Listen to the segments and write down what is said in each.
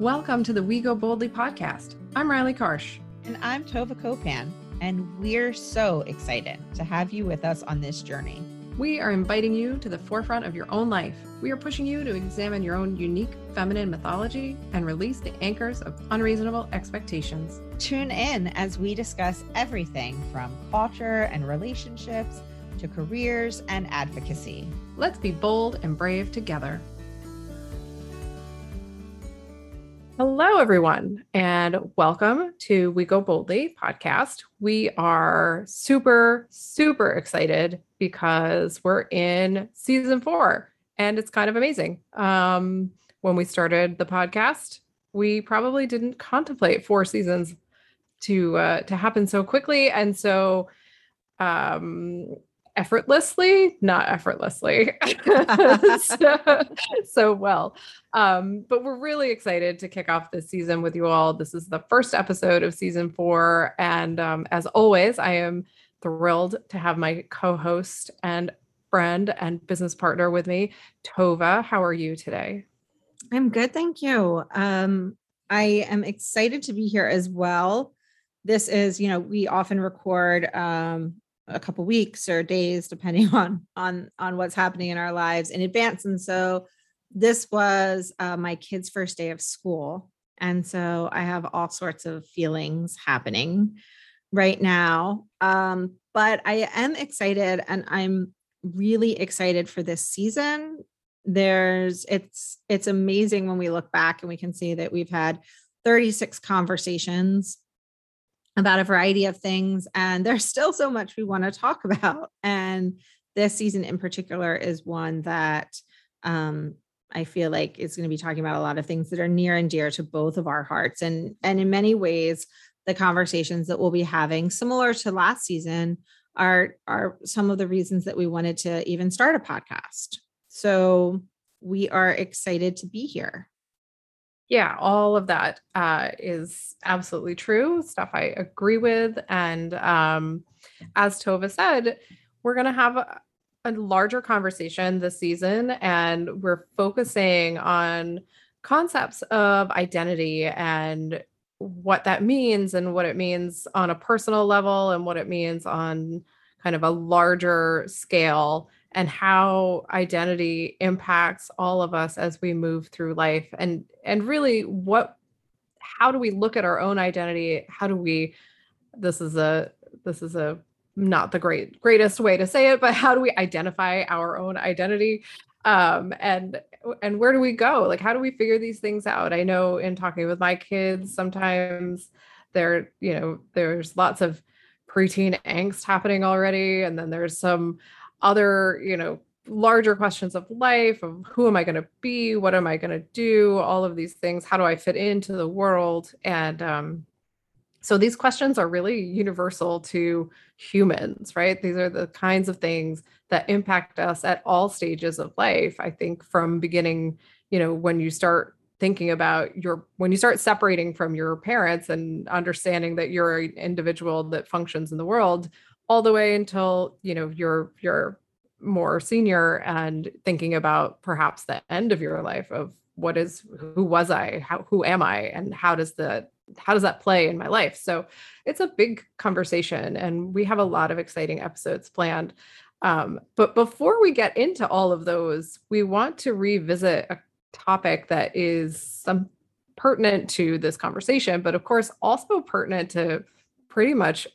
Welcome to the We Go Boldly podcast. I'm Riley Karsh. And I'm Tova Kopan. And we're so excited to have you with us on this journey. We are inviting you to the forefront of your own life. We are pushing you to examine your own unique feminine mythology and release the anchors of unreasonable expectations. Tune in as we discuss everything from culture and relationships to careers and advocacy. Let's be bold and brave together. Hello, everyone, and welcome to We Go Boldly podcast. We are super, super excited because we're in season four and it's kind of amazing. Um, when we started the podcast, we probably didn't contemplate four seasons to uh, to happen so quickly and so um effortlessly, not effortlessly, so, so, well. Um, but we're really excited to kick off this season with you all. This is the first episode of season four. And um, as always, I am thrilled to have my co host and friend and business partner with me, Tova. How are you today? I'm good. Thank you. Um, I am excited to be here as well. This is, you know, we often record um, a couple weeks or days depending on on on what's happening in our lives in advance and so this was uh, my kids first day of school and so i have all sorts of feelings happening right now um, but i am excited and i'm really excited for this season. There's it's it's amazing when we look back and we can see that we've had 36 conversations about a variety of things. And there's still so much we want to talk about. And this season in particular is one that um, I feel like is going to be talking about a lot of things that are near and dear to both of our hearts. And, and in many ways, the conversations that we'll be having, similar to last season, are, are some of the reasons that we wanted to even start a podcast. So we are excited to be here yeah, all of that uh, is absolutely true. Stuff I agree with. And um, as Tova said, we're going to have a, a larger conversation this season, and we're focusing on concepts of identity and what that means, and what it means on a personal level, and what it means on kind of a larger scale and how identity impacts all of us as we move through life and and really what how do we look at our own identity? How do we this is a this is a not the great greatest way to say it but how do we identify our own identity? Um and and where do we go? Like how do we figure these things out? I know in talking with my kids sometimes there you know there's lots of preteen angst happening already and then there's some other, you know, larger questions of life of who am I going to be? What am I going to do? All of these things. How do I fit into the world? And um, so these questions are really universal to humans, right? These are the kinds of things that impact us at all stages of life. I think from beginning, you know, when you start thinking about your when you start separating from your parents and understanding that you're an individual that functions in the world all the way until you know you're you're more senior and thinking about perhaps the end of your life of what is who was i? How who am i? And how does the how does that play in my life? So it's a big conversation and we have a lot of exciting episodes planned. Um, but before we get into all of those we want to revisit a topic that is some pertinent to this conversation but of course also pertinent to pretty much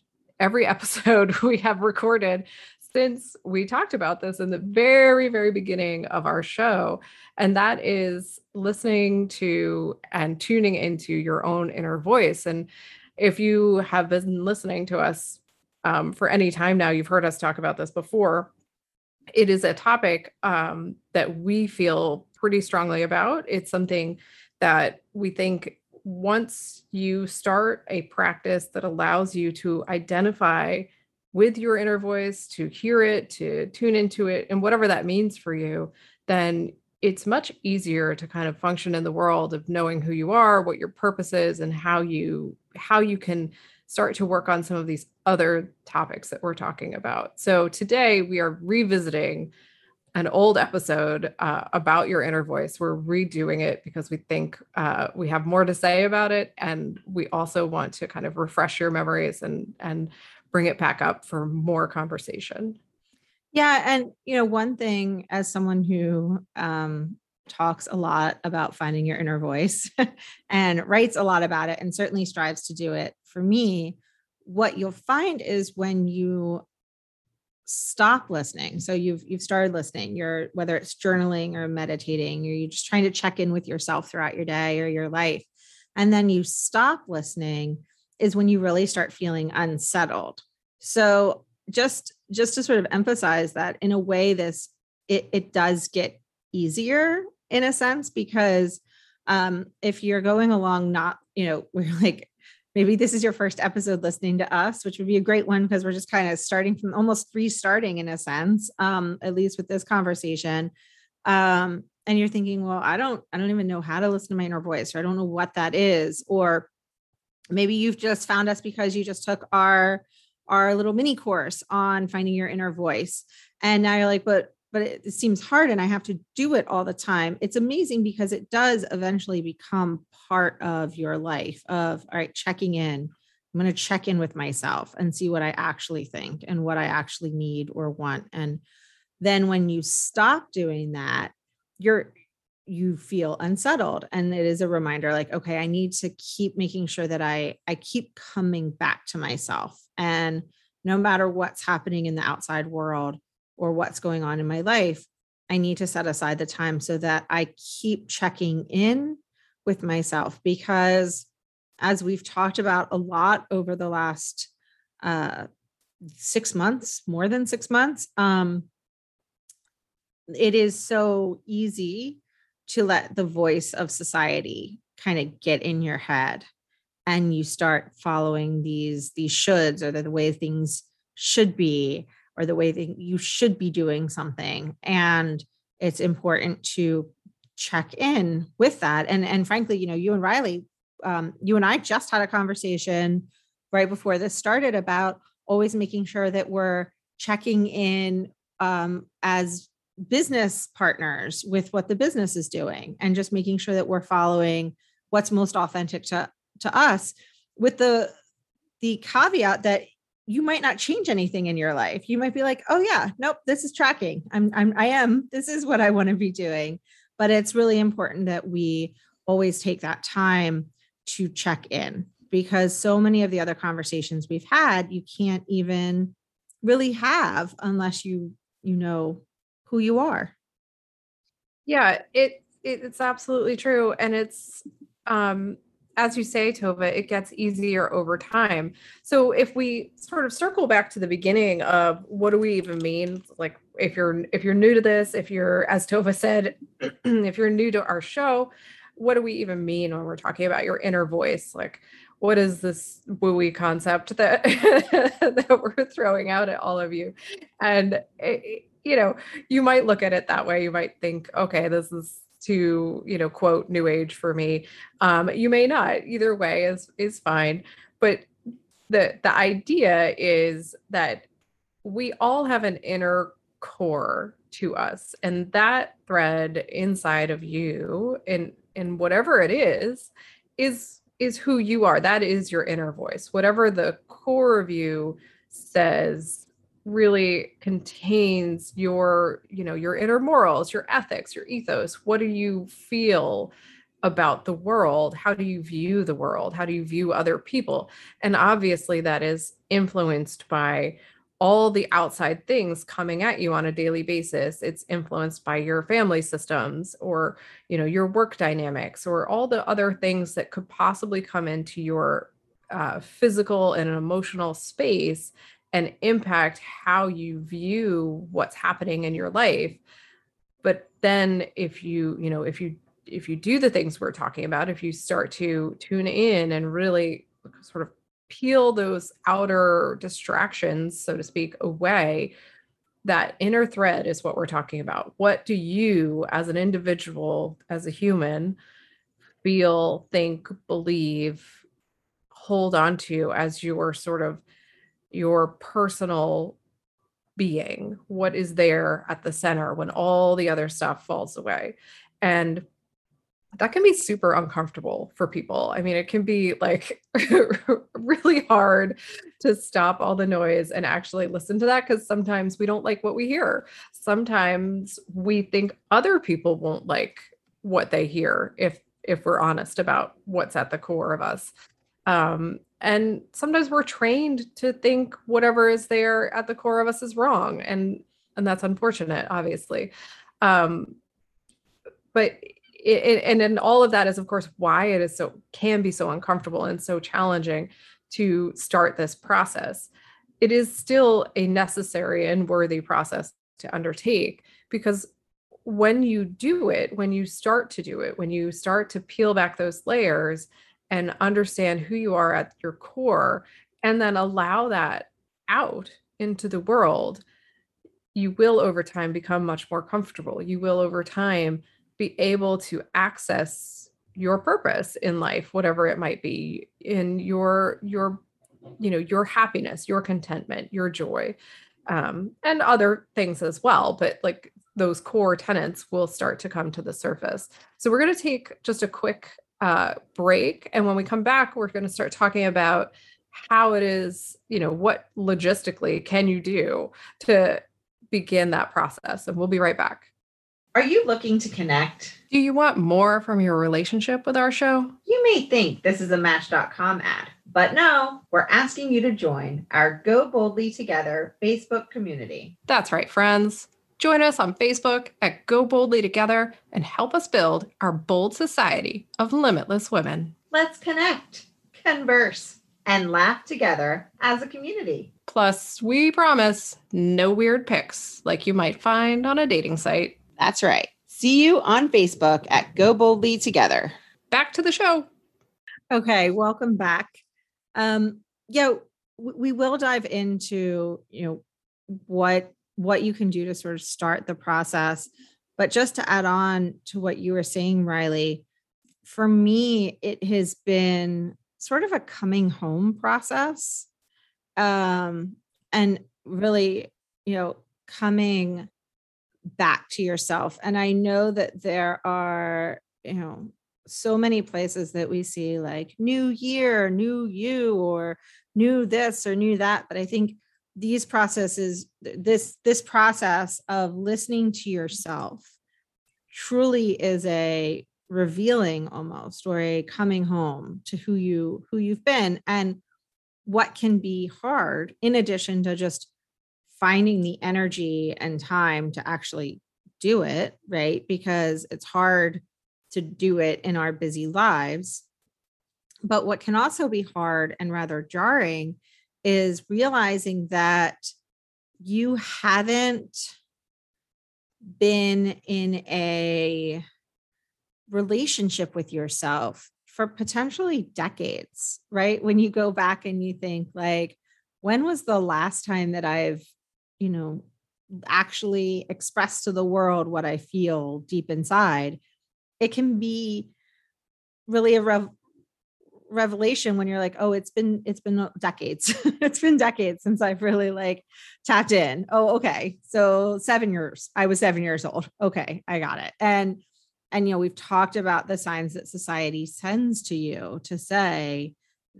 every episode we have recorded since we talked about this in the very, very beginning of our show. And that is listening to and tuning into your own inner voice. And if you have been listening to us um, for any time now, you've heard us talk about this before. It is a topic um, that we feel pretty strongly about. It's something that we think once you start a practice that allows you to identify with your inner voice, to hear it, to tune into it, and whatever that means for you, then it's much easier to kind of function in the world of knowing who you are, what your purpose is, and how you how you can start to work on some of these other topics that we're talking about. So today we are revisiting an old episode uh, about your inner voice. We're redoing it because we think uh, we have more to say about it, and we also want to kind of refresh your memories and and bring it back up for more conversation. Yeah, and you know, one thing as someone who um, talks a lot about finding your inner voice and writes a lot about it, and certainly strives to do it. For me, what you'll find is when you stop listening. So you've you've started listening you're whether it's journaling or meditating or you're just trying to check in with yourself throughout your day or your life. And then you stop listening is when you really start feeling unsettled. So just just to sort of emphasize that in a way this it, it does get easier in a sense because um if you're going along not you know we're like maybe this is your first episode listening to us, which would be a great one because we're just kind of starting from almost restarting in a sense, um, at least with this conversation. Um, and you're thinking, well, I don't, I don't even know how to listen to my inner voice, or I don't know what that is. Or maybe you've just found us because you just took our our little mini course on finding your inner voice. And now you're like, but but it, seems hard and I have to do it all the time. It's amazing because it does eventually become part of your life of all right, checking in. I'm going to check in with myself and see what I actually think and what I actually need or want. And then when you stop doing that, you're you feel unsettled and it is a reminder like okay i need to keep making sure that i i keep coming back to myself and no matter what's happening in the outside world or what's going on in my life, I need to set aside the time so that I keep checking in with myself because as we've talked about a lot over the last uh, six months, more than six months, um, it is so easy to let the voice of society kind of get in your head and you start following these these shoulds or the, the way things should be or the way that you should be doing something. And it's important to check in with that. And and frankly you know you and riley um, you and i just had a conversation right before this started about always making sure that we're checking in um, as business partners with what the business is doing and just making sure that we're following what's most authentic to to us with the the caveat that you might not change anything in your life. You might be like, "Oh yeah, nope, this is tracking. I'm I'm I am. This is what I want to be doing." But it's really important that we always take that time to check in because so many of the other conversations we've had, you can't even really have unless you you know who you are. Yeah, it, it it's absolutely true and it's um as you say, Tova, it gets easier over time. So if we sort of circle back to the beginning of what do we even mean? Like if you're if you're new to this, if you're as Tova said, if you're new to our show, what do we even mean when we're talking about your inner voice? Like what is this wooey concept that that we're throwing out at all of you? And it, eh, you know, you might look at it that way. You might think, okay, this is to you know quote new age for me um you may not. Either way is is fine. But the the idea is that we all have an inner core to us and that thread inside of you in in whatever it is is is who you are. That is your inner voice. Whatever the core of you says really contains your you know your inner morals your ethics your ethos. What do you feel about the world? How do you view the world? How do you view other people? And obviously that is influenced by all the outside things coming at you on a daily basis. It's influenced by your family systems or you know your work dynamics or all the other things that could possibly come into your uh, physical and emotional space and impact how you view what's happening in your life. But then if you you know if you if you do the things we're talking about if you start to tune in and really sort of peel those outer distractions so to speak away that inner thread is what we're talking about. What do you as an individual as a human feel think believe hold on to as your sort of your personal being, what is there at the center when all the other stuff falls away. And that can be super uncomfortable for people. I mean, it can be like really hard to stop all the noise and actually listen to that because sometimes we don't like what we hear. Sometimes we think other people won't like what they hear if if we're honest about what's at the core of us. Um, and sometimes we're trained to think whatever is there at the core of us is wrong, and and that's unfortunate, obviously. Um, but it, and and all of that is of course why it is so can be so uncomfortable and so challenging to start this process it is still a necessary and worthy process to undertake because when you do it when you start to do it when you start to peel back those layers and understand who you are at your core and then allow that out into the world you will over time become much more comfortable. You will over time be able to access your purpose in life whatever it might be in your your you know your happiness your contentment your joy um, and other things as well. But like those core tenants will start to come to the surface. So we're going to take just a quick uh, break and when we come back we're going to start talking about how it is you know what logistically can you do to begin that process and we'll be right back are you looking to connect? Do you want more from your relationship with our show? You may think this is a Match.com ad, but no, we're asking you to join our Go Boldly Together Facebook community. That's right, friends. Join us on Facebook at Go Boldly Together and help us build our bold society of limitless women. Let's connect, converse, and laugh together as a community. Plus, we promise no weird pics like you might find on a dating site. That's right. See you on Facebook at Go Boldly Together. Back to the show. Okay, welcome back. Um, yeah, we will dive into you know what what you can do to sort of start the process. But just to add on to what you were saying, Riley, for me, it has been sort of a coming home process. Um, and really, you know, coming back to yourself. And I know that there are, you know, so many places that we see like new year, new you, or new this or new that. But I think these processes, this this process of listening to yourself truly is a revealing almost or a coming home to who you who you've been and what can be hard in addition to just finding the energy and time to actually do it, right? Because it's hard to do it in our busy lives. But what can also be hard and rather jarring is realizing that you haven't been in a relationship with yourself for potentially decades, right? When you go back and you think, like, when was the last time that I've you know, actually expressed to the world what I feel deep inside, it can be really a rev- revelation when you're like, oh, it's been it's been decades. it's been decades since I've really like tapped in. Oh, okay. So 7 years. I was 7 years old. Okay, I got it. And and you know, we've talked about the signs that society sends to you to say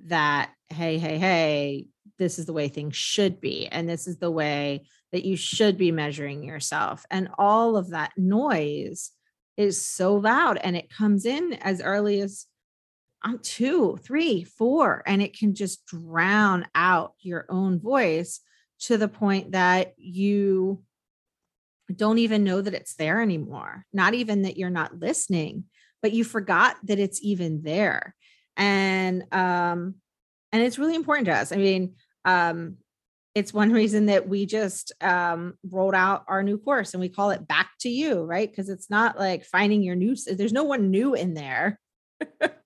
that hey, hey, hey, this is the way things should be and this is the way that you should be measuring yourself and all of that noise is so loud and it comes in as early as um, two three four and it can just drown out your own voice to the point that you don't even know that it's there anymore. Not even that you're not listening but you forgot that it's even there. And um and it's really important to us. I mean um, it's one reason that we just um, rolled out our new course and we call it back to you right? Because it's not like finding your new there's no one new in there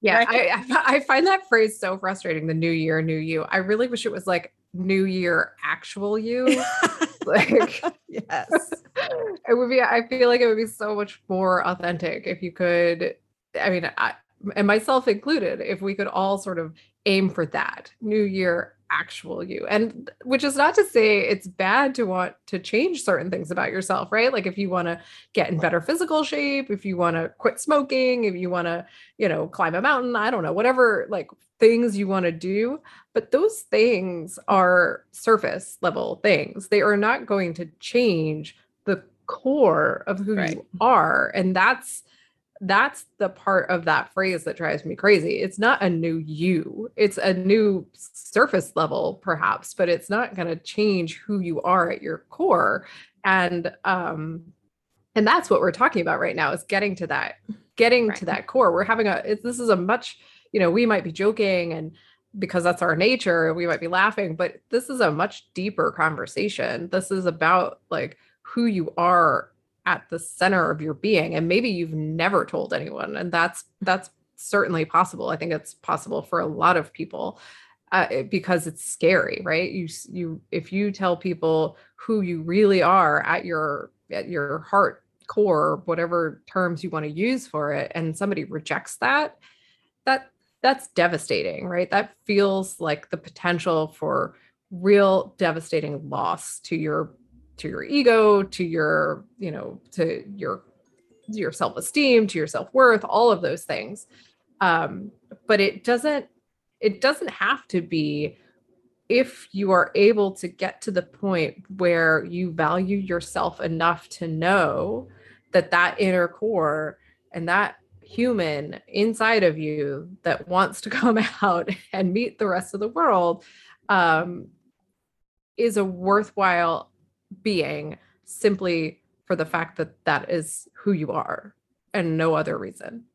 yeah? I, I find that phrase so frustrating the new year new you. I really wish it was like new year actual you. Like yes. it would be i feel like it would be so much more authentic if you could i mean I, and myself included if we could all sort of aim for that new year actual you. And which is not to say it's bad to want to change certain things about yourself right? Like if you want to get in better physical shape if you want to quit smoking if you want to you know climb a mountain i don't know whatever like things you want to do. But those things are surface level things. They are not going to change the core of who right. you are. And that's that's the part of that phrase that drives me crazy. It's not a new you, it's a new surface level, perhaps, but it's not going to change who you are at your core. And, um, and that's what we're talking about right now is getting to that, getting right. to that core. We're having a, this is a much, you know, we might be joking and because that's our nature, we might be laughing, but this is a much deeper conversation. This is about like who you are at the center of your being and maybe you've never told anyone and that's that's certainly possible. I think it's possible for a lot of people uh, because it's scary right? You you if you tell people who you really are at your at your heart core whatever terms you want to use for it and somebody rejects that that that's devastating right? That feels like the potential for real devastating loss to your to your ego to your you know to your your self-esteem to your self-worth all of those things. Um but it doesn't it doesn't have to be if you are able to get to the point where you value yourself enough to know that that inner core and that human inside of you that wants to come out and meet the rest of the world um, is a worthwhile being simply for the fact that that is who you are and no other reason.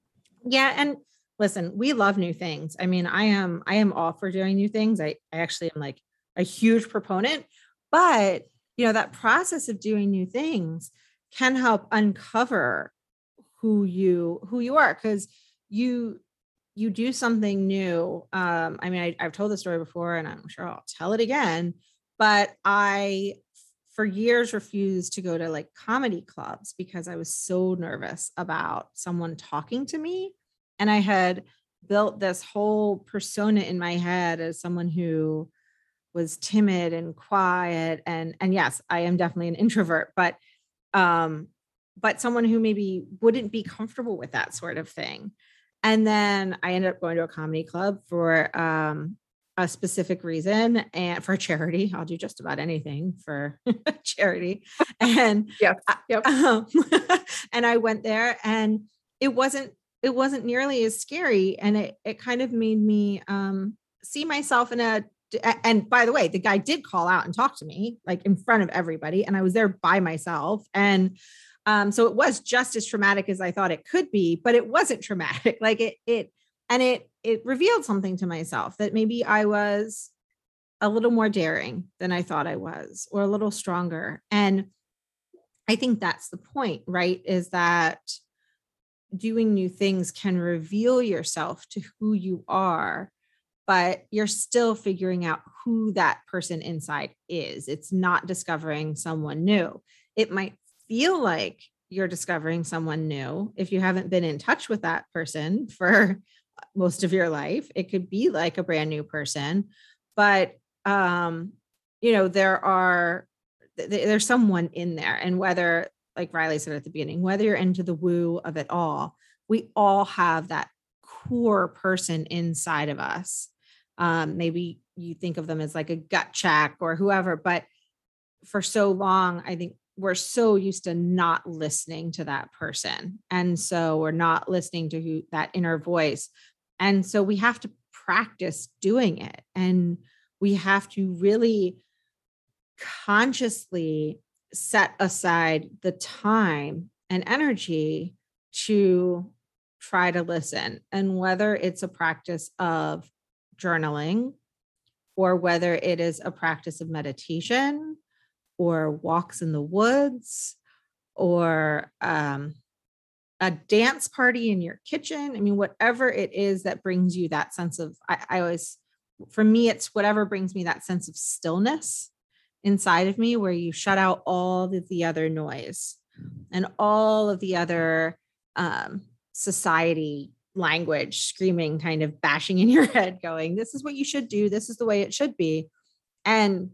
Yeah. And listen, we love new things. I mean, I am, I am all for doing new things. I, I actually am like a huge proponent, but you know, that process of doing new things can help uncover who you, who you are. Cause you, you do something new. Um, I mean, I, I've told the story before and I'm sure I'll tell it again, but I for years refused to go to like comedy clubs because I was so nervous about someone talking to me. And I had built this whole persona in my head as someone who was timid and quiet and and yes i am definitely an introvert but um but someone who maybe wouldn't be comfortable with that sort of thing and then i ended up going to a comedy club for um a specific reason and for charity i'll do just about anything for charity. And yeah yep. Um, and i went there and it wasn't it wasn't nearly as scary. And it it kind of made me um see myself in a and by the way the guy did call out and talk to me like in front of everybody. And i was there by myself. And um so it was just as traumatic as i thought it could be but it wasn't traumatic. Like it it and it it revealed something to myself that maybe I was a little more daring than I thought I was or a little stronger. And I think that's the point right is that doing new things can reveal yourself to who you are but you're still figuring out who that person inside is. It's not discovering someone new. It might feel like you're discovering someone new if you haven't been in touch with that person for most of your life. It could be like a brand new person, but um, you know, there are there's someone in there, and whether, like Riley said at the beginning, whether you're into the woo of it all, we all have that core person inside of us. Um, maybe you think of them as like a gut check or whoever, but for so long, I think we're so used to not listening to that person. And so we're not listening to who that inner voice. And so we have to practice doing it. And we have to really consciously set aside the time and energy to try to listen. And whether it's a practice of journaling or whether it is a practice of meditation or walks in the woods or um, a dance party in your kitchen. I mean, whatever it is that brings you that sense of, I, I always, for me, it's whatever brings me that sense of stillness inside of me where you shut out all of the other noise and all of the other um, society language screaming, kind of bashing in your head, going, This is what you should do. This is the way it should be. And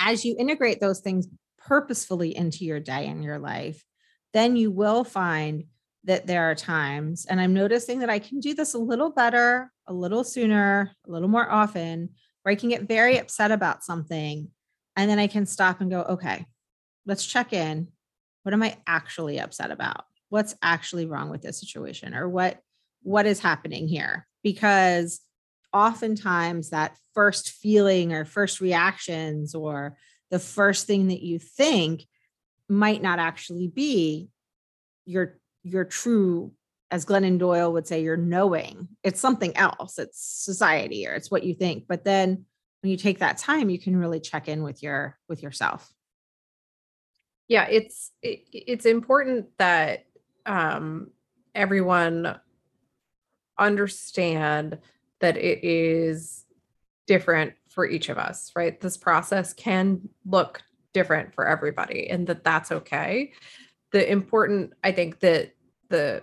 as you integrate those things purposefully into your day and your life, then you will find that there are times, and I'm noticing that I can do this a little better, a little sooner, a little more often, where I can get very upset about something. And then I can stop and go, okay, let's check in. What am I actually upset about? What's actually wrong with this situation? Or what what is happening here? Because oftentimes that first feeling or first reactions or the first thing that you think might not actually be your your true as glennon doyle would say your knowing. It's something else. It's society or it's what you think. But then when you take that time you can really check in with your with yourself. Yeah it's it, it's important that um everyone understand that it is different for each of us, right? This process can look different for everybody and that that's okay. The important, I think that the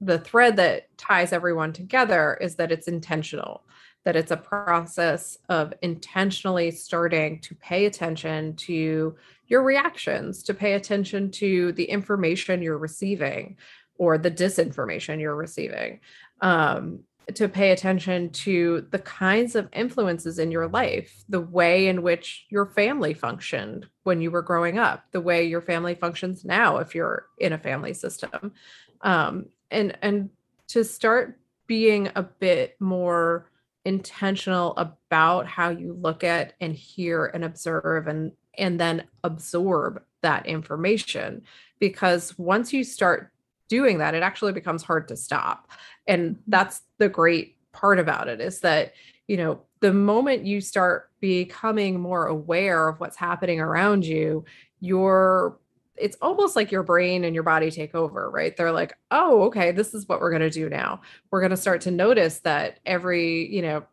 the thread that ties everyone together is that it's intentional that it's a process of intentionally starting to pay attention to your reactions, to pay attention to the information you're receiving or the disinformation you're receiving, um, to pay attention to the kinds of influences in your life, the way in which your family functioned when you were growing up, the way your family functions now if you're in a family system, um, and and to start being a bit more intentional about how you look at and hear and observe and and then absorb that information. Because once you start doing that it actually becomes hard to stop. And that's the great part about it is that you know the moment you start becoming more aware of what's happening around you your it's almost like your brain and your body take over right? They're like oh okay this is what we're going to do now. We're going to start to notice that every you know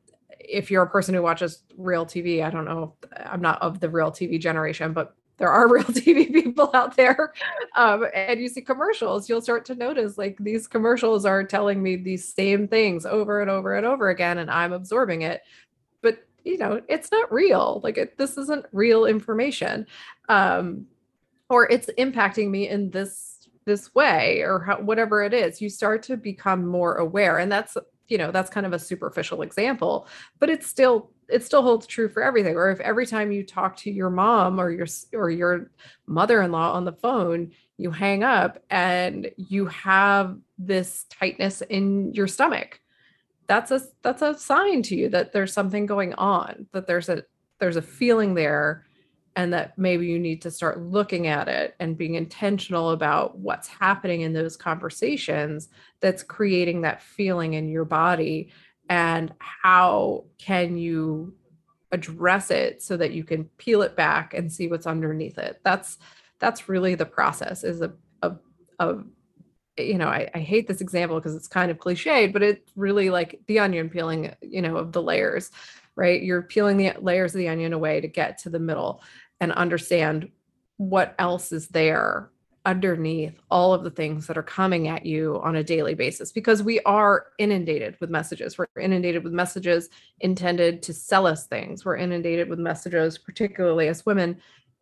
if you're a person who watches real tv i don't know i'm not of the real tv generation but there are real TV people out there, um, and you see commercials, you'll start to notice like these commercials are telling me these same things over and over and over again, and I'm absorbing it. But you know, it's not real. Like it, this isn't real information, um, or it's impacting me in this this way, or how, whatever it is. You start to become more aware, and that's you know that's kind of a superficial example, but it's still it still holds true for everything. Or if every time you talk to your mom or your or your mother-in-law on the phone you hang up and you have this tightness in your stomach that's a that's a sign to you that there's something going on that there's a there's a feeling there and that maybe you need to start looking at it and being intentional about what's happening in those conversations that's creating that feeling in your body and how can you address it so that you can peel it back and see what's underneath it? That's that's really the process is a, a, a you know I, I hate this example because it's kind of cliched but it's really like the onion peeling you know of the layers right? You're peeling the layers of the onion away to get to the middle and understand what else is there underneath all of the things that are coming at you on a daily basis because we are inundated with messages. We're inundated with messages intended to sell us things. We're inundated with messages, particularly as women,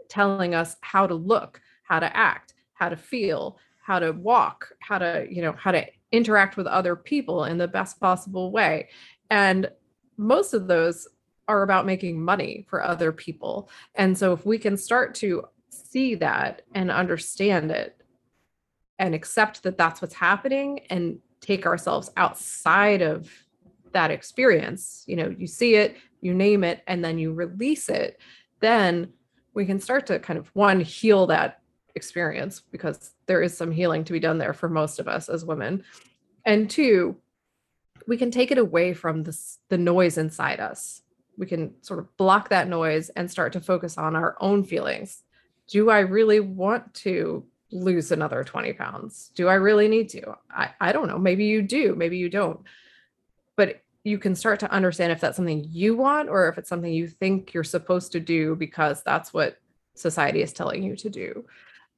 telling us how to look, how to act, how to feel, how to walk, how to, you know, how to interact with other people in the best possible way. And most of those are about making money for other people. And so if we can start to see that and understand it and accept that that's what's happening and take ourselves outside of that experience. You know you see it you name it and then you release it then we can start to kind of one heal that experience because there is some healing to be done there for most of us as women. And two we can take it away from this the noise inside us. We can sort of block that noise and start to focus on our own feelings do I really want to lose another 20 pounds? Do I really need to? I, I don't know. Maybe you do, maybe you don't. But you can start to understand if that's something you want or if it's something you think you're supposed to do because that's what society is telling you to do.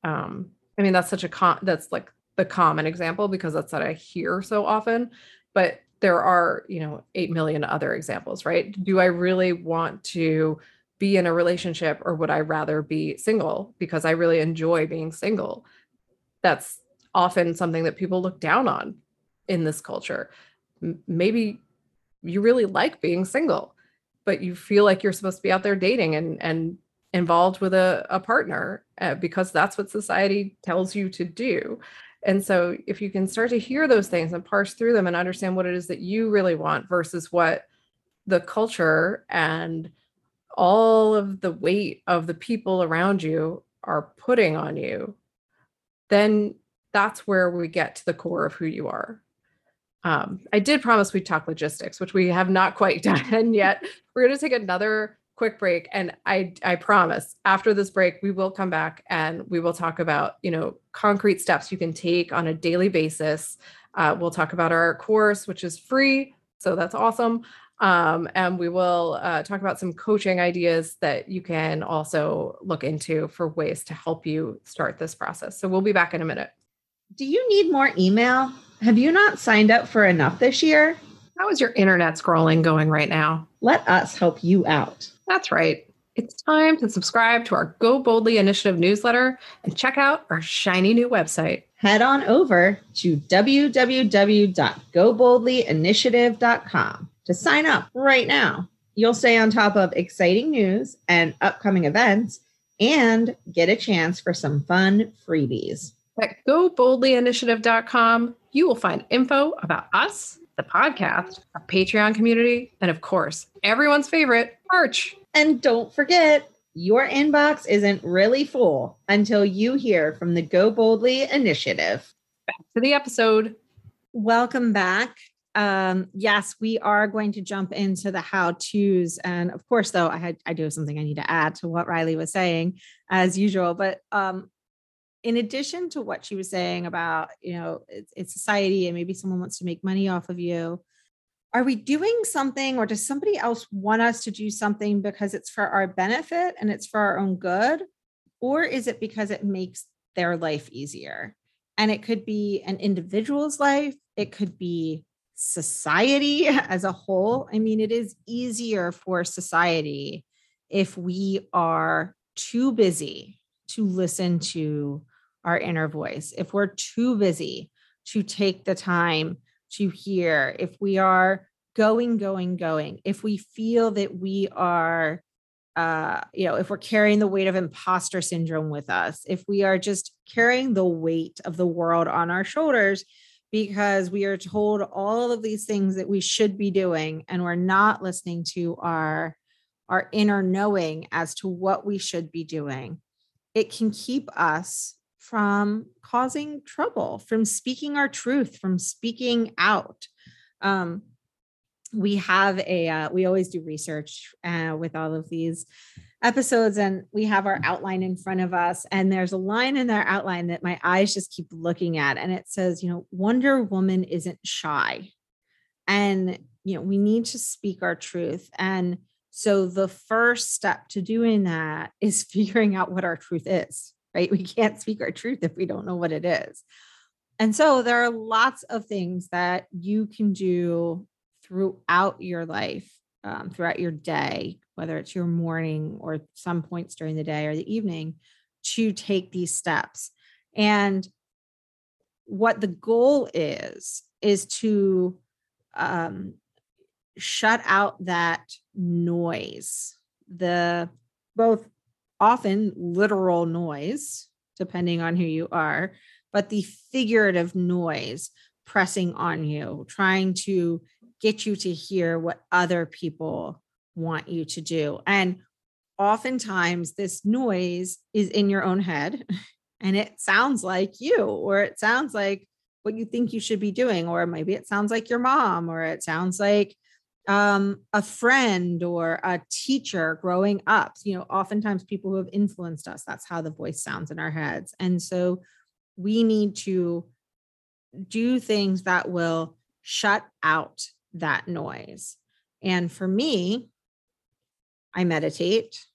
Um, I mean, that's such a con that's like the common example because that's what I hear so often. But there are, you know, 8 million other examples, right? Do I really want to be in a relationship or would I rather be single because I really enjoy being single? That's often something that people look down on in this culture. Maybe you really like being single, but you feel like you're supposed to be out there dating and and involved with a, a partner uh, because that's what society tells you to do. And so if you can start to hear those things and parse through them and understand what it is that you really want versus what the culture and all of the weight of the people around you are putting on you, then that's where we get to the core of who you are. Um, I did promise we'd talk logistics, which we have not quite done yet. We're going to take another quick break and I I promise after this break we will come back and we will talk about, you know, concrete steps you can take on a daily basis. Uh, we'll talk about our course which is free, so that's awesome. Um, and we will uh, talk about some coaching ideas that you can also look into for ways to help you start this process. So we'll be back in a minute. Do you need more email? Have you not signed up for enough this year? How is your internet scrolling going right now? Let us help you out. That's right. It's time to subscribe to our Go Boldly Initiative newsletter and check out our shiny new website. Head on over to www.goboldlyinitiative.com to sign up right now. You'll stay on top of exciting news and upcoming events and get a chance for some fun freebies. At goboldlyinitiative.com, you will find info about us, the podcast, our Patreon community, and of course, everyone's favorite merch. And don't forget, your inbox isn't really full until you hear from the Go Boldly initiative. Back to the episode. Welcome back. Um, yes, we are going to jump into the how to's. And of course, though, I had I do have something I need to add to what Riley was saying as usual. But um, in addition to what she was saying about, you know, it's, it's society and maybe someone wants to make money off of you, are we doing something or does somebody else want us to do something because it's for our benefit and it's for our own good? Or is it because it makes their life easier? And it could be an individual's life, it could be society as a whole. I mean, it is easier for society if we are too busy to listen to our inner voice, if we're too busy to take the time to hear, if we are going, going, going, if we feel that we are, uh, you know, if we're carrying the weight of imposter syndrome with us, if we are just carrying the weight of the world on our shoulders because we are told all of these things that we should be doing and we're not listening to our our inner knowing as to what we should be doing it can keep us from causing trouble, from speaking our truth, from speaking out. Um, we have a, uh, we always do research uh, with all of these episodes, and we have our outline in front of us. And there's a line in our outline that my eyes just keep looking at, and it says, you know, Wonder Woman isn't shy. And, you know, we need to speak our truth. And so the first step to doing that is figuring out what our truth is right? We can't speak our truth if we don't know what it is. And so there are lots of things that you can do throughout your life, um, throughout your day, whether it's your morning or some points during the day or the evening, to take these steps. And what the goal is, is to um, shut out that noise, the both often literal noise, depending on who you are, but the figurative noise pressing on you, trying to get you to hear what other people want you to do. And oftentimes, this noise is in your own head and it sounds like you, or it sounds like what you think you should be doing, or maybe it sounds like your mom, or it sounds like um, a friend or a teacher growing up. You know, oftentimes people who have influenced us, that's how the voice sounds in our heads. And so we need to do things that will shut out that noise. And for me, I meditate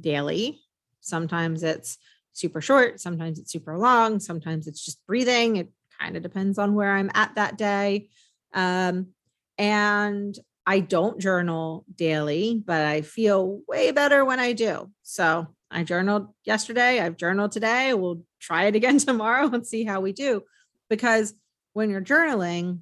daily. Sometimes it's super short, sometimes it's super long, sometimes it's just breathing. It kind of depends on where I'm at that day. Um, and I don't journal daily, but I feel way better when I do. So I journaled yesterday, I've journaled today. We'll try it again tomorrow and see how we do. Because when you're journaling,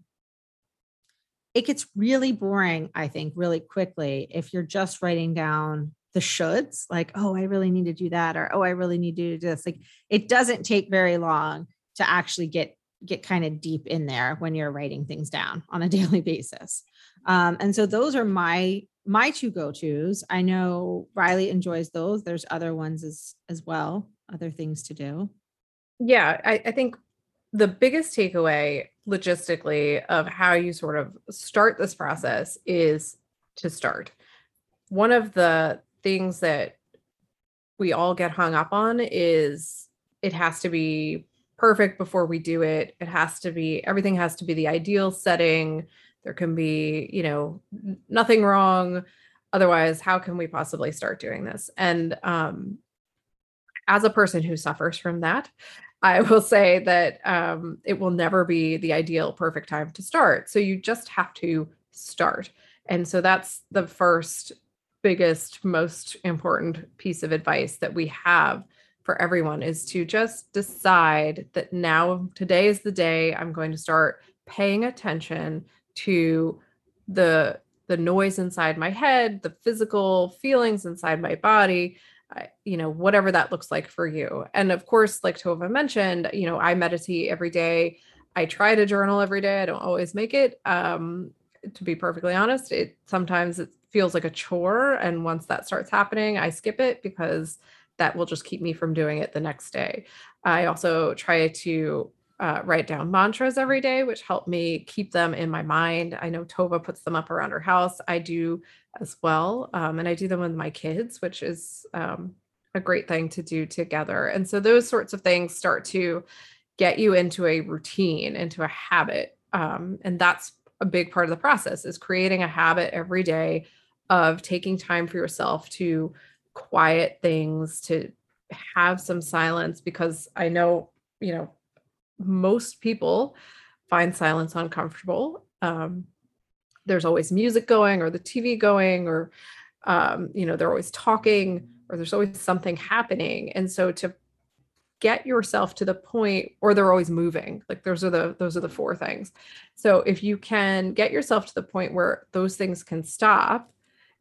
it gets really boring, I think, really quickly if you're just writing down the shoulds, like, oh, I really need to do that, or oh, I really need to do this. Like it doesn't take very long to actually get get kind of deep in there when you're writing things down on a daily basis. Um, and so those are my my two go-tos. I know Riley enjoys those. There's other ones as as well, other things to do. Yeah, I, I think the biggest takeaway logistically of how you sort of start this process is to start. One of the things that we all get hung up on is it has to be perfect before we do it. It has to be everything has to be the ideal setting. There can be, you know, nothing wrong. Otherwise, how can we possibly start doing this? And um, as a person who suffers from that, I will say that um, it will never be the ideal perfect time to start. So you just have to start. And so that's the first, biggest, most important piece of advice that we have for everyone is to just decide that now, today is the day I'm going to start paying attention to the the noise inside my head, the physical feelings inside my body, you know, whatever that looks like for you. And of course, like Tova mentioned, you know, I meditate every day. I try to journal every day. I don't always make it. Um, to be perfectly honest, it sometimes it feels like a chore. And once that starts happening, I skip it because that will just keep me from doing it the next day. I also try to uh, write down mantras every day, which help me keep them in my mind. I know Tova puts them up around her house. I do as well. Um, and I do them with my kids, which is um, a great thing to do together. And so those sorts of things start to get you into a routine, into a habit. Um, and that's a big part of the process is creating a habit every day of taking time for yourself to quiet things, to have some silence, because I know, you know, most people find silence uncomfortable. Um, there's always music going or the TV going, or, um, you know, they're always talking or there's always something happening. And so to get yourself to the point or they're always moving like those are the those are the four things so if you can get yourself to the point where those things can stop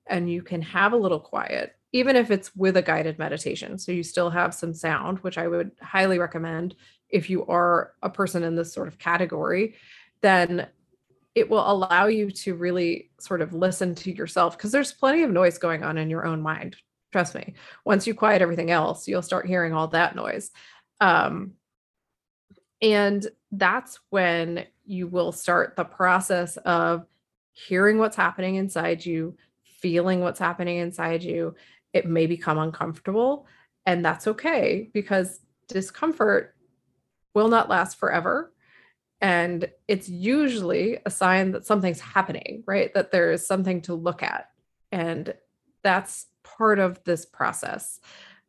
and you can have a little quiet even if it's with a guided meditation so you still have some sound which i would highly recommend if you are a person in this sort of category, then it will allow you to really sort of listen to yourself because there's plenty of noise going on in your own mind. Trust me. Once you quiet everything else, you'll start hearing all that noise. Um, and that's when you will start the process of hearing what's happening inside you, feeling what's happening inside you. It may become uncomfortable, and that's okay because discomfort will not last forever. And it's usually a sign that something's happening, right? That there is something to look at. And that's part of this process.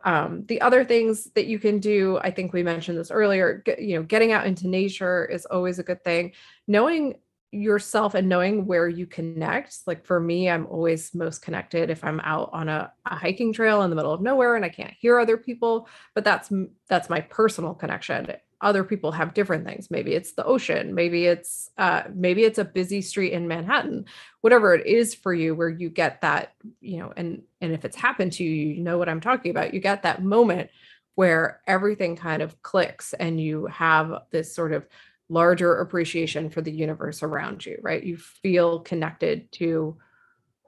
Um, the other things that you can do, I think we mentioned this earlier, you know, getting out into nature is always a good thing. Knowing yourself and knowing where you connect. Like for me, I'm always most connected if I'm out on a, a, hiking trail in the middle of nowhere and I can't hear other people. But that's that's my personal connection other people have different things. Maybe it's the ocean maybe it's uh, maybe it's a busy street in manhattan. Whatever it is for you where you get that you know and and if it's happened to you you know what i'm talking about. You get that moment where everything kind of clicks and you have this sort of larger appreciation for the universe around you right? You feel connected to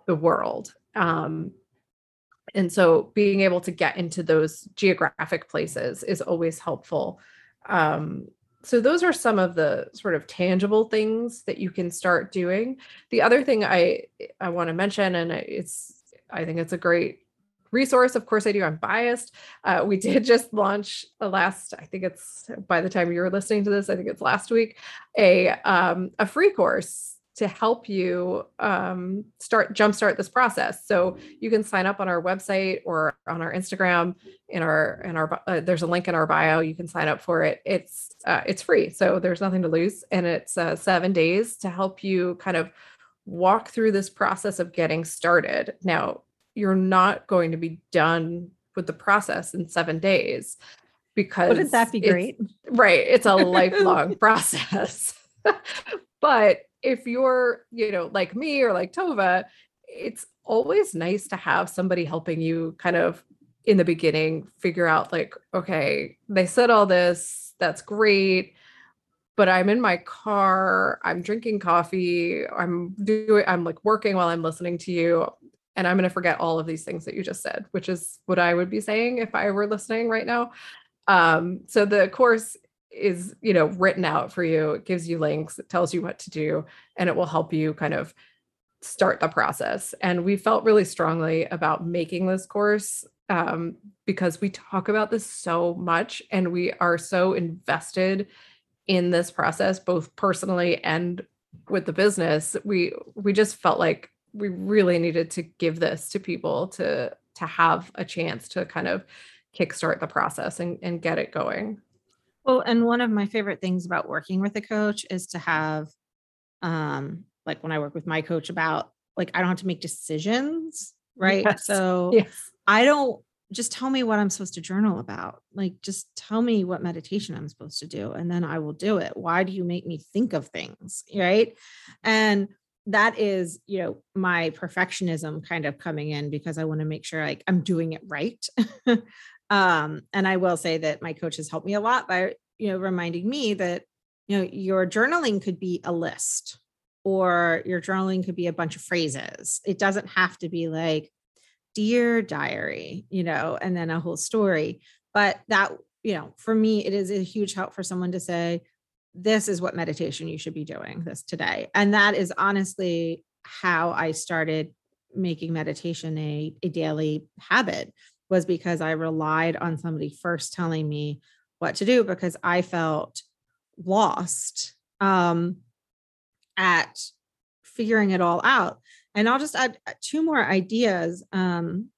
the world. Um, and so being able to get into those geographic places is always helpful um, so those are some of the sort of tangible things that you can start doing. The other thing I I want to mention, and it's I think it's a great resource. Of course, I do. I'm biased. Uh, we did just launch a last. I think it's by the time you're listening to this, I think it's last week, a um, a free course to help you um, start jumpstart this process. So you can sign up on our website or on our Instagram. In our in our uh, there's a link in our bio. You can sign up for it. It's uh, it's free, so there's nothing to lose, and it's uh, seven days to help you kind of walk through this process of getting started. Now you're not going to be done with the process in seven days because Wouldn't that be great? Right. It's a lifelong process. but if you're, you know, like me or like Tova, it's always nice to have somebody helping you kind of in the beginning figure out like, okay, they said all this, that's great. But I'm in my car, I'm drinking coffee, I'm doing, I'm like working while I'm listening to you. And I'm going to forget all of these things that you just said, which is what I would be saying if I were listening right now. Um, so the course is you know written out for you it gives you links it tells you what to do and it will help you kind of start the process. And we felt really strongly about making this course um, because we talk about this so much and we are so invested in this process both personally and with the business. We we just felt like we really needed to give this to people to to have a chance to kind of kickstart the process and, and get it going Well, and one of my favorite things about working with a coach is to have, um, like when I work with my coach about like I don't have to make decisions, right? Yes. So yes I don't just tell me what I'm supposed to journal about. Like just tell me what meditation I'm supposed to do and then I will do it. Why do you make me think of things, right? And that is, you know, my perfectionism kind of coming in because I want to make sure like I'm doing it right. um and I will say that my coach has helped me a lot by, you know, reminding me that you know, your journaling could be a list or your journaling could be a bunch of phrases. It doesn't have to be like dear diary, you know, and then a whole story. But that, you know, for me, it is a huge help for someone to say, this is what meditation you should be doing this today. And that is honestly how I started making meditation a, a daily habit was because I relied on somebody first telling me what to do because I felt lost um, at figuring it all out. And I'll just add uh, two more ideas um,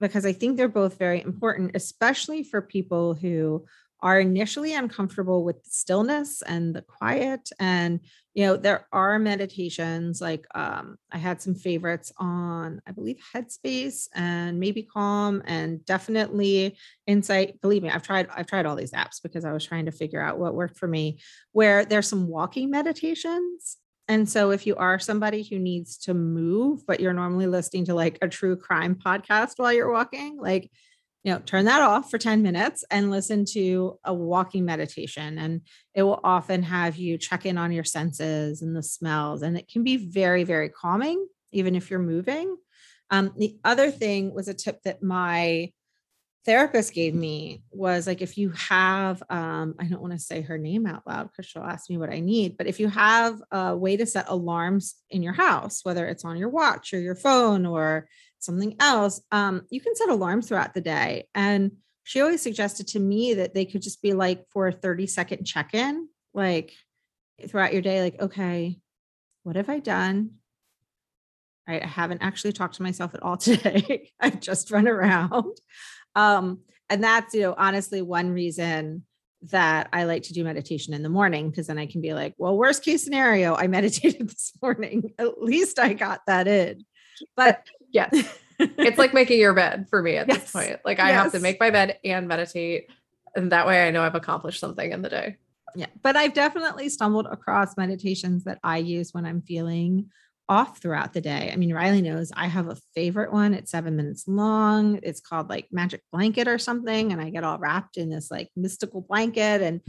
because I think they're both very important, especially for people who are initially uncomfortable with stillness and the quiet. And, you know, there are meditations like um, I had some favorites on, I believe, Headspace and maybe Calm and definitely Insight. Believe me, I've tried, I've tried all these apps because I was trying to figure out what worked for me, where there's some walking meditations and so if you are somebody who needs to move, but you're normally listening to like a true crime podcast while you're walking, like, you know, turn that off for 10 minutes and listen to a walking meditation. And it will often have you check in on your senses and the smells. And it can be very, very calming, even if you're moving. Um, the other thing was a tip that my therapist gave me was like if you have um i don't want to say her name out loud because she'll ask me what i need but if you have a way to set alarms in your house whether it's on your watch or your phone or something else um you can set alarms throughout the day and she always suggested to me that they could just be like for a 30 second check-in like throughout your day like okay what have i done i haven't actually talked to myself at all today i've just run around um, and that's, you know, honestly, one reason that I like to do meditation in the morning because then I can be like, well, worst case scenario, I meditated this morning. At least I got that in. But yes it's like making your bed for me at Yes. this point like i have to make my bed and meditate and that way i know i've accomplished something in the day yeah, but I've definitely stumbled across meditations that I use when I'm feeling off throughout the day. I mean, Riley knows I have a favorite one. It's seven minutes long. It's called like Magic Blanket or something. And I get all wrapped in this like mystical blanket and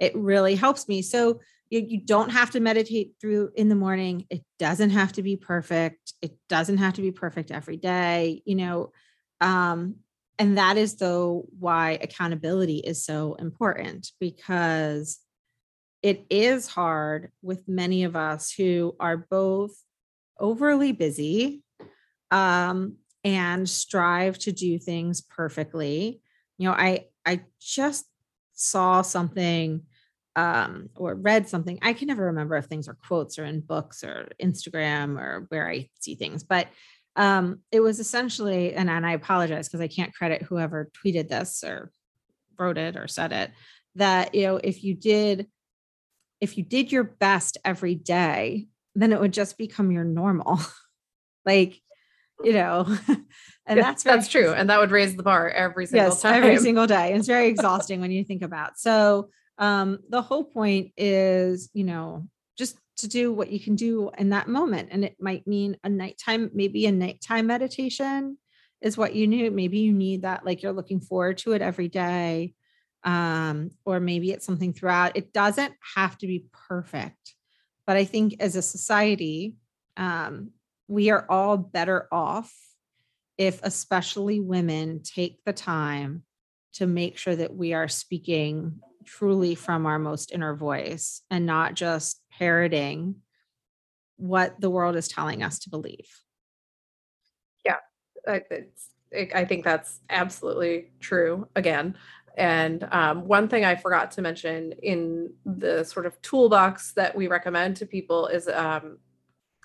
it really helps me. So you, don't have to meditate through in the morning. It doesn't have to be perfect. It doesn't have to be perfect every day, you know. Um, and that is though why accountability is so important because it is hard with many of us who are both overly busy um, and strive to do things perfectly. You know, I I just saw something um, or read something. I can never remember if things are quotes or in books or Instagram or where I see things, but um, it was essentially, and, and I apologize because I can't credit whoever tweeted this or wrote it or said it, that you know, if you did, if you did your best every day, then it would just become your normal. like, you know, and Yeah, that's very- that's true. And that would raise the bar every single yes, time. every single day. It's very exhausting when you think about. So um, the whole point is, you know, just to do what you can do in that moment. And it might mean a nighttime, maybe a nighttime meditation is what you need. Maybe you need that, like you're looking forward to it every day. Um, or maybe it's something throughout. It doesn't have to be perfect. But I think as a society, um, we are all better off if especially women take the time to make sure that we are speaking truly from our most inner voice and not just parroting what the world is telling us to believe. Yeah, it's, it, I think that's absolutely true again. And um, one thing I forgot to mention in the sort of toolbox that we recommend to people is um,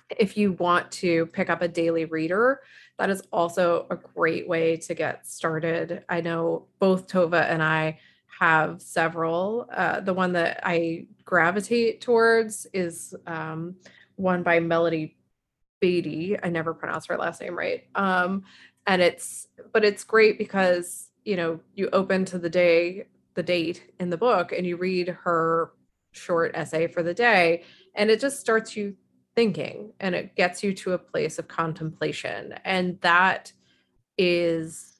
if you want to pick up a daily reader, that is also a great way to get started. I know both Tova and I have several. Uh, the one that I gravitate towards is um, one by Melody Beattie. I never pronounce her last name right. Um, and it's, but it's great because, you know, you open to the day, the date in the book, and you read her short essay for the day, and it just starts you thinking and it gets you to a place of contemplation. And that is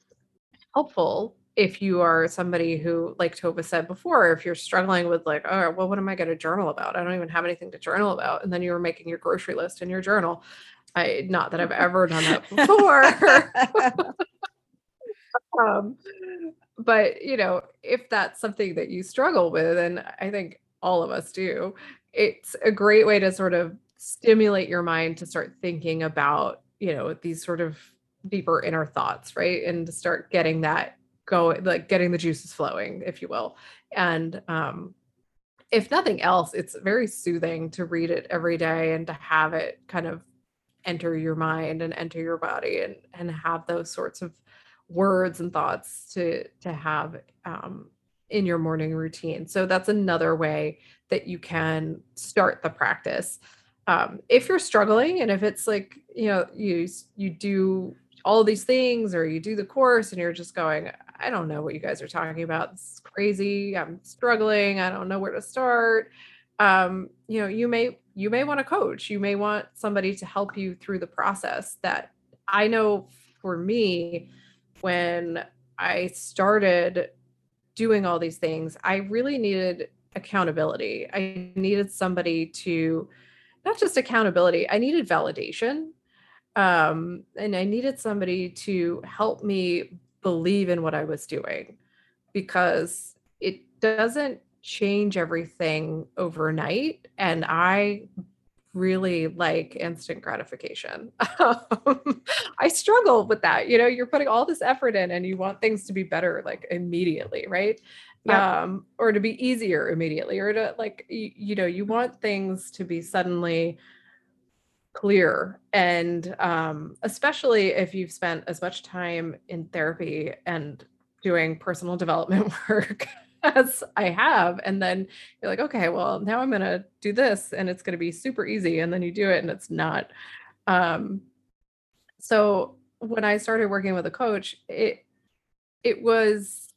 helpful if you are somebody who, like Tova said before, if you're struggling with like, oh, well, what am I going to journal about? I don't even have anything to journal about. And then you were making your grocery list in your journal. I not that I've ever done that before. um, but you know, if that's something that you struggle with, and I think all of us do, it's a great way to sort of stimulate your mind to start thinking about, you know, these sort of deeper inner thoughts, right? And to start getting that going, like getting the juices flowing, if you will. And um, if nothing else, it's very soothing to read it every day and to have it kind of enter your mind and enter your body and and have those sorts of words and thoughts to to have um, in your morning routine. So that's another way that you can start the practice. Um, if you're struggling and if it's like you know you you do all these things or you do the course and you're just going i don't know what you guys are talking about. It's crazy. I'm struggling. I don't know where to start. Um, you know you may you may want a coach. You may want somebody to help you through the process that i know for me when i started doing all these things i really needed accountability. I needed somebody to not just accountability i needed validation um, and i needed somebody to help me believe in what i was doing because it doesn't change everything overnight and i really like instant gratification Um, i struggle with that you know you're putting all this effort in and you want things to be better like immediately right Yep. um or to be easier immediately or to like you, you know you want things to be suddenly clear and um especially if you've spent as much time in therapy and doing personal development work as I have. And then you're like, okay, well, now I'm going to do this and it's going to be super easy. And then you do it and it's not. Um, so when I started working with a coach, it, it was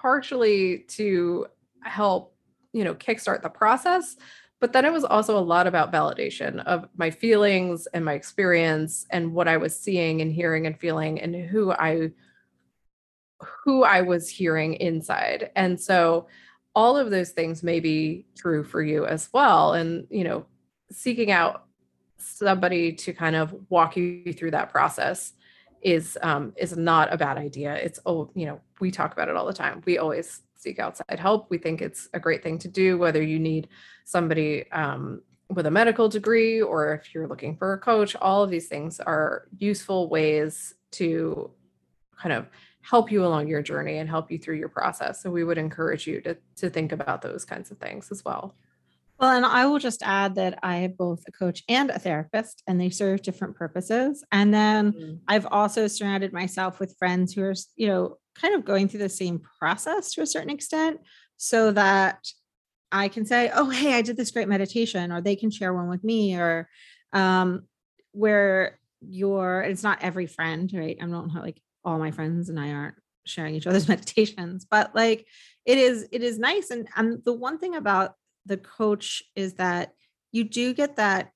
partially to help, you know, kickstart the process. But then it was also a lot about validation of my feelings and my experience and what I was seeing and hearing and feeling and who I who I was hearing inside. And so all of those things may be true for you as well. And, you know, seeking out somebody to kind of walk you through that process is um is not a bad idea. It's oh, you know, we talk about it all the time. We always seek outside help. We think it's a great thing to do, whether you need somebody um with a medical degree or if you're looking for a coach, all of these things are useful ways to kind of help you along your journey and help you through your process. So we would encourage you to to think about those kinds of things as well. Well, and I will just add that I have both a coach and a therapist, and they serve different purposes. And then Mm. I've also surrounded myself with friends who are, you know, kind of going through the same process to a certain extent so that I can say, oh, hey, I did this great meditation, or they can share one with me, or um, where you're, it's not every friend, right? I don't have like all my friends and I aren't sharing each other's meditations, but like it is, it is nice. And, and the one thing about the coach is that you do get that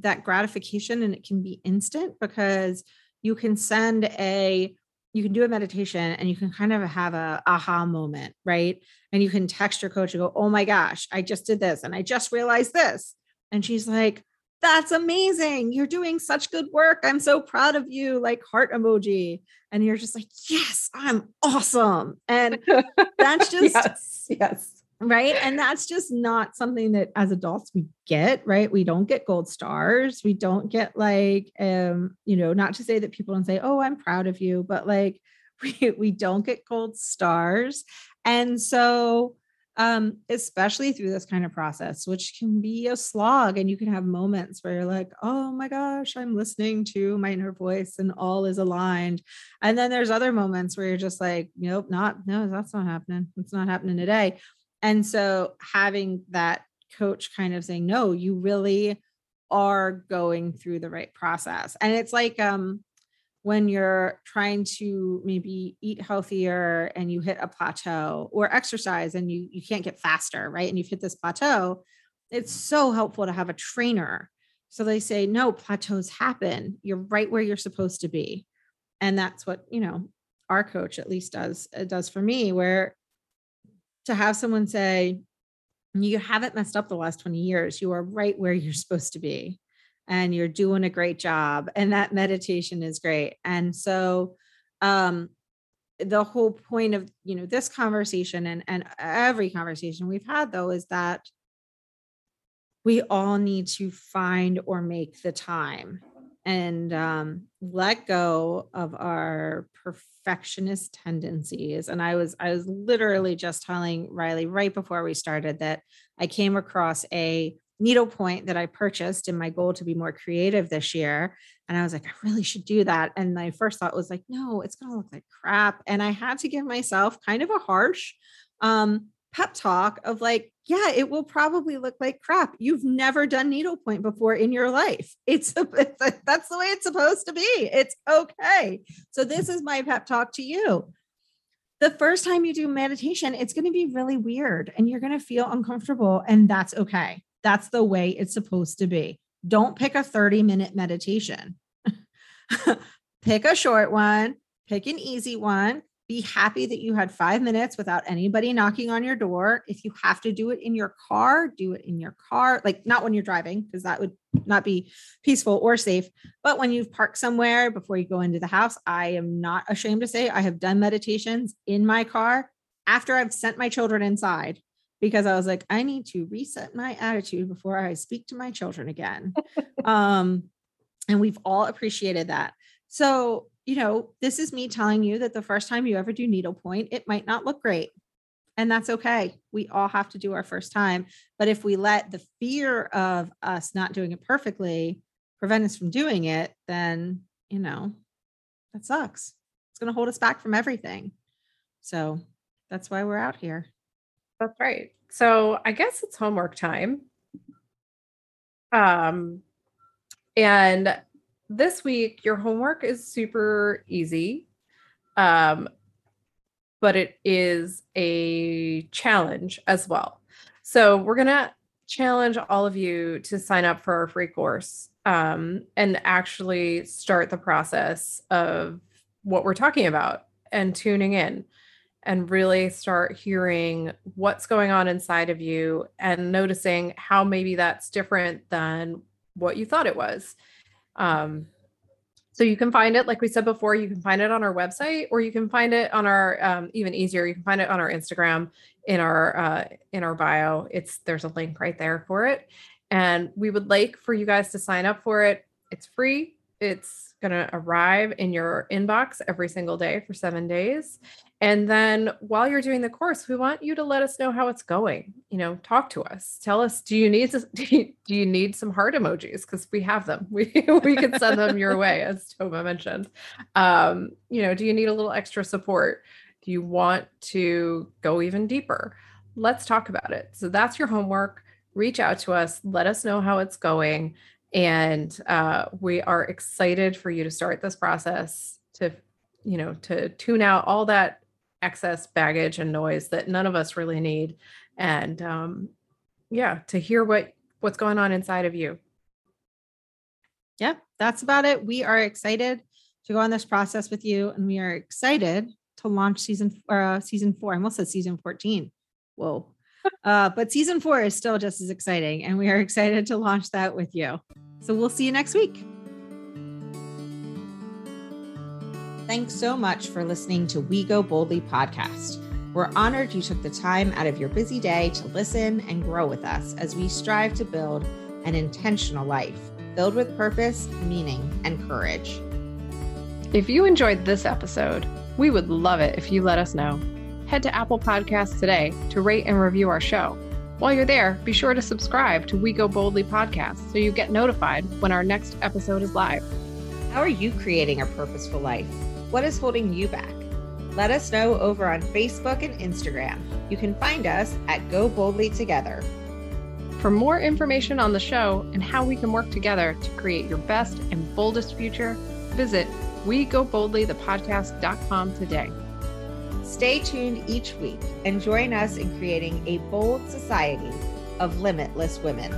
that gratification and it can be instant because you can send a you can do a meditation and you can kind of have a aha moment right? And you can text your coach and go oh my gosh i just did this and i just realized this. And she's like that's amazing. You're doing such good work. I'm so proud of you like heart emoji. And you're just like yes i'm awesome. And that's just yes, yes. Right? And that's just not something that as adults we get right? We don't get gold stars. We don't get like um you know not to say that people don't say oh i'm proud of you but like we, we don't get gold stars. And so um especially through this kind of process which can be a slog and you can have moments where you're like oh my gosh i'm listening to my inner voice and all is aligned. And then there's other moments where you're just like nope not no that's not happening. It's not happening today and so having that coach kind of saying, no, you really are going through the right process. And it's like um when you're trying to maybe eat healthier and you hit a plateau or exercise and you you can't get faster, right? And you've hit this plateau, it's so helpful to have a trainer. So they say, no, plateaus happen. You're right where you're supposed to be. And that's what, you know, our coach at least does uh, does for me where to have someone say, you haven't messed up the last 20 years. You are right where you're supposed to be. And you're doing a great job. And that meditation is great. And so um the whole point of you know this conversation and and every conversation we've had though is that we all need to find or make the time and um, let go of our perfectionist tendencies. And I was I was literally just telling Riley right before we started that I came across a needlepoint that I purchased in my goal to be more creative this year. And I was like, I really should do that. And my first thought was like, no, it's gonna look like crap. And I had to give myself kind of a harsh um pep talk of like, yeah, it will probably look like crap. You've never done needlepoint before in your life. It's, it's that's the way it's supposed to be. It's okay. So this is my pep talk to you. The first time you do meditation, it's going to be really weird and you're going to feel uncomfortable and that's okay. That's the way it's supposed to be. Don't pick a 30 minute meditation. pick a short one, pick an easy one be happy that you had five minutes without anybody knocking on your door. If you have to do it in your car, do it in your car, like not when you're driving, because that would not be peaceful or safe. But when you've parked somewhere before you go into the house, I am not ashamed to say I have done meditations in my car after I've sent my children inside because I was like, I need to reset my attitude before I speak to my children again. um, and we've all appreciated that. So you know, this is me telling you that the first time you ever do needlepoint, it might not look great. And that's okay. We all have to do our first time. But if we let the fear of us not doing it perfectly prevent us from doing it, then, you know, that sucks. It's going to hold us back from everything. So that's why we're out here. That's right. So I guess it's homework time. Um, and this week your homework is super easy um but it is a challenge as well. So we're gonna challenge all of you to sign up for our free course um, and actually start the process of what we're talking about and tuning in and really start hearing what's going on inside of you and noticing how maybe that's different than what you thought it was um, so you can find it, like we said before, you can find it on our website, or you can find it on our um, even easier. You can find it on our Instagram in our uh, in our bio. It's there's a link right there for it, and we would like for you guys to sign up for it. It's free. It's going to arrive in your inbox every single day for seven days. And then while you're doing the course, we want you to let us know how it's going. You know, talk to us. Tell us, do you need do you, do you need some heart emojis? Because we have them. We we can send them your way, as Tova mentioned. Um, you know, do you need a little extra support? Do you want to go even deeper? Let's talk about it. So that's your homework. Reach out to us. Let us know how it's going. And uh, we are excited for you to start this process to, you know, to tune out all that excess baggage and noise that none of us really need. And um yeah to hear what what's going on inside of you. Yeah that's about it. We are excited to go on this process with you and we are excited to launch season uh season four. I almost said season 14 whoa uh but season four is still just as exciting and we are excited to launch that with you so we'll see you next week Thanks so much for listening to We Go Boldly podcast. We're honored you took the time out of your busy day to listen and grow with us as we strive to build an intentional life filled with purpose, meaning, and courage. If you enjoyed this episode, we would love it if you let us know. Head to Apple Podcasts today to rate and review our show. While you're there, be sure to subscribe to We Go Boldly podcast so you get notified when our next episode is live. How are you creating a purposeful life? What is holding you back? Let us know over on Facebook and Instagram. You can find us at Go Boldly Together. For more information on the show and how we can work together to create your best and boldest future, visit wegoboldlythepodcast.com today. Stay tuned each week and join us in creating a bold society of limitless women.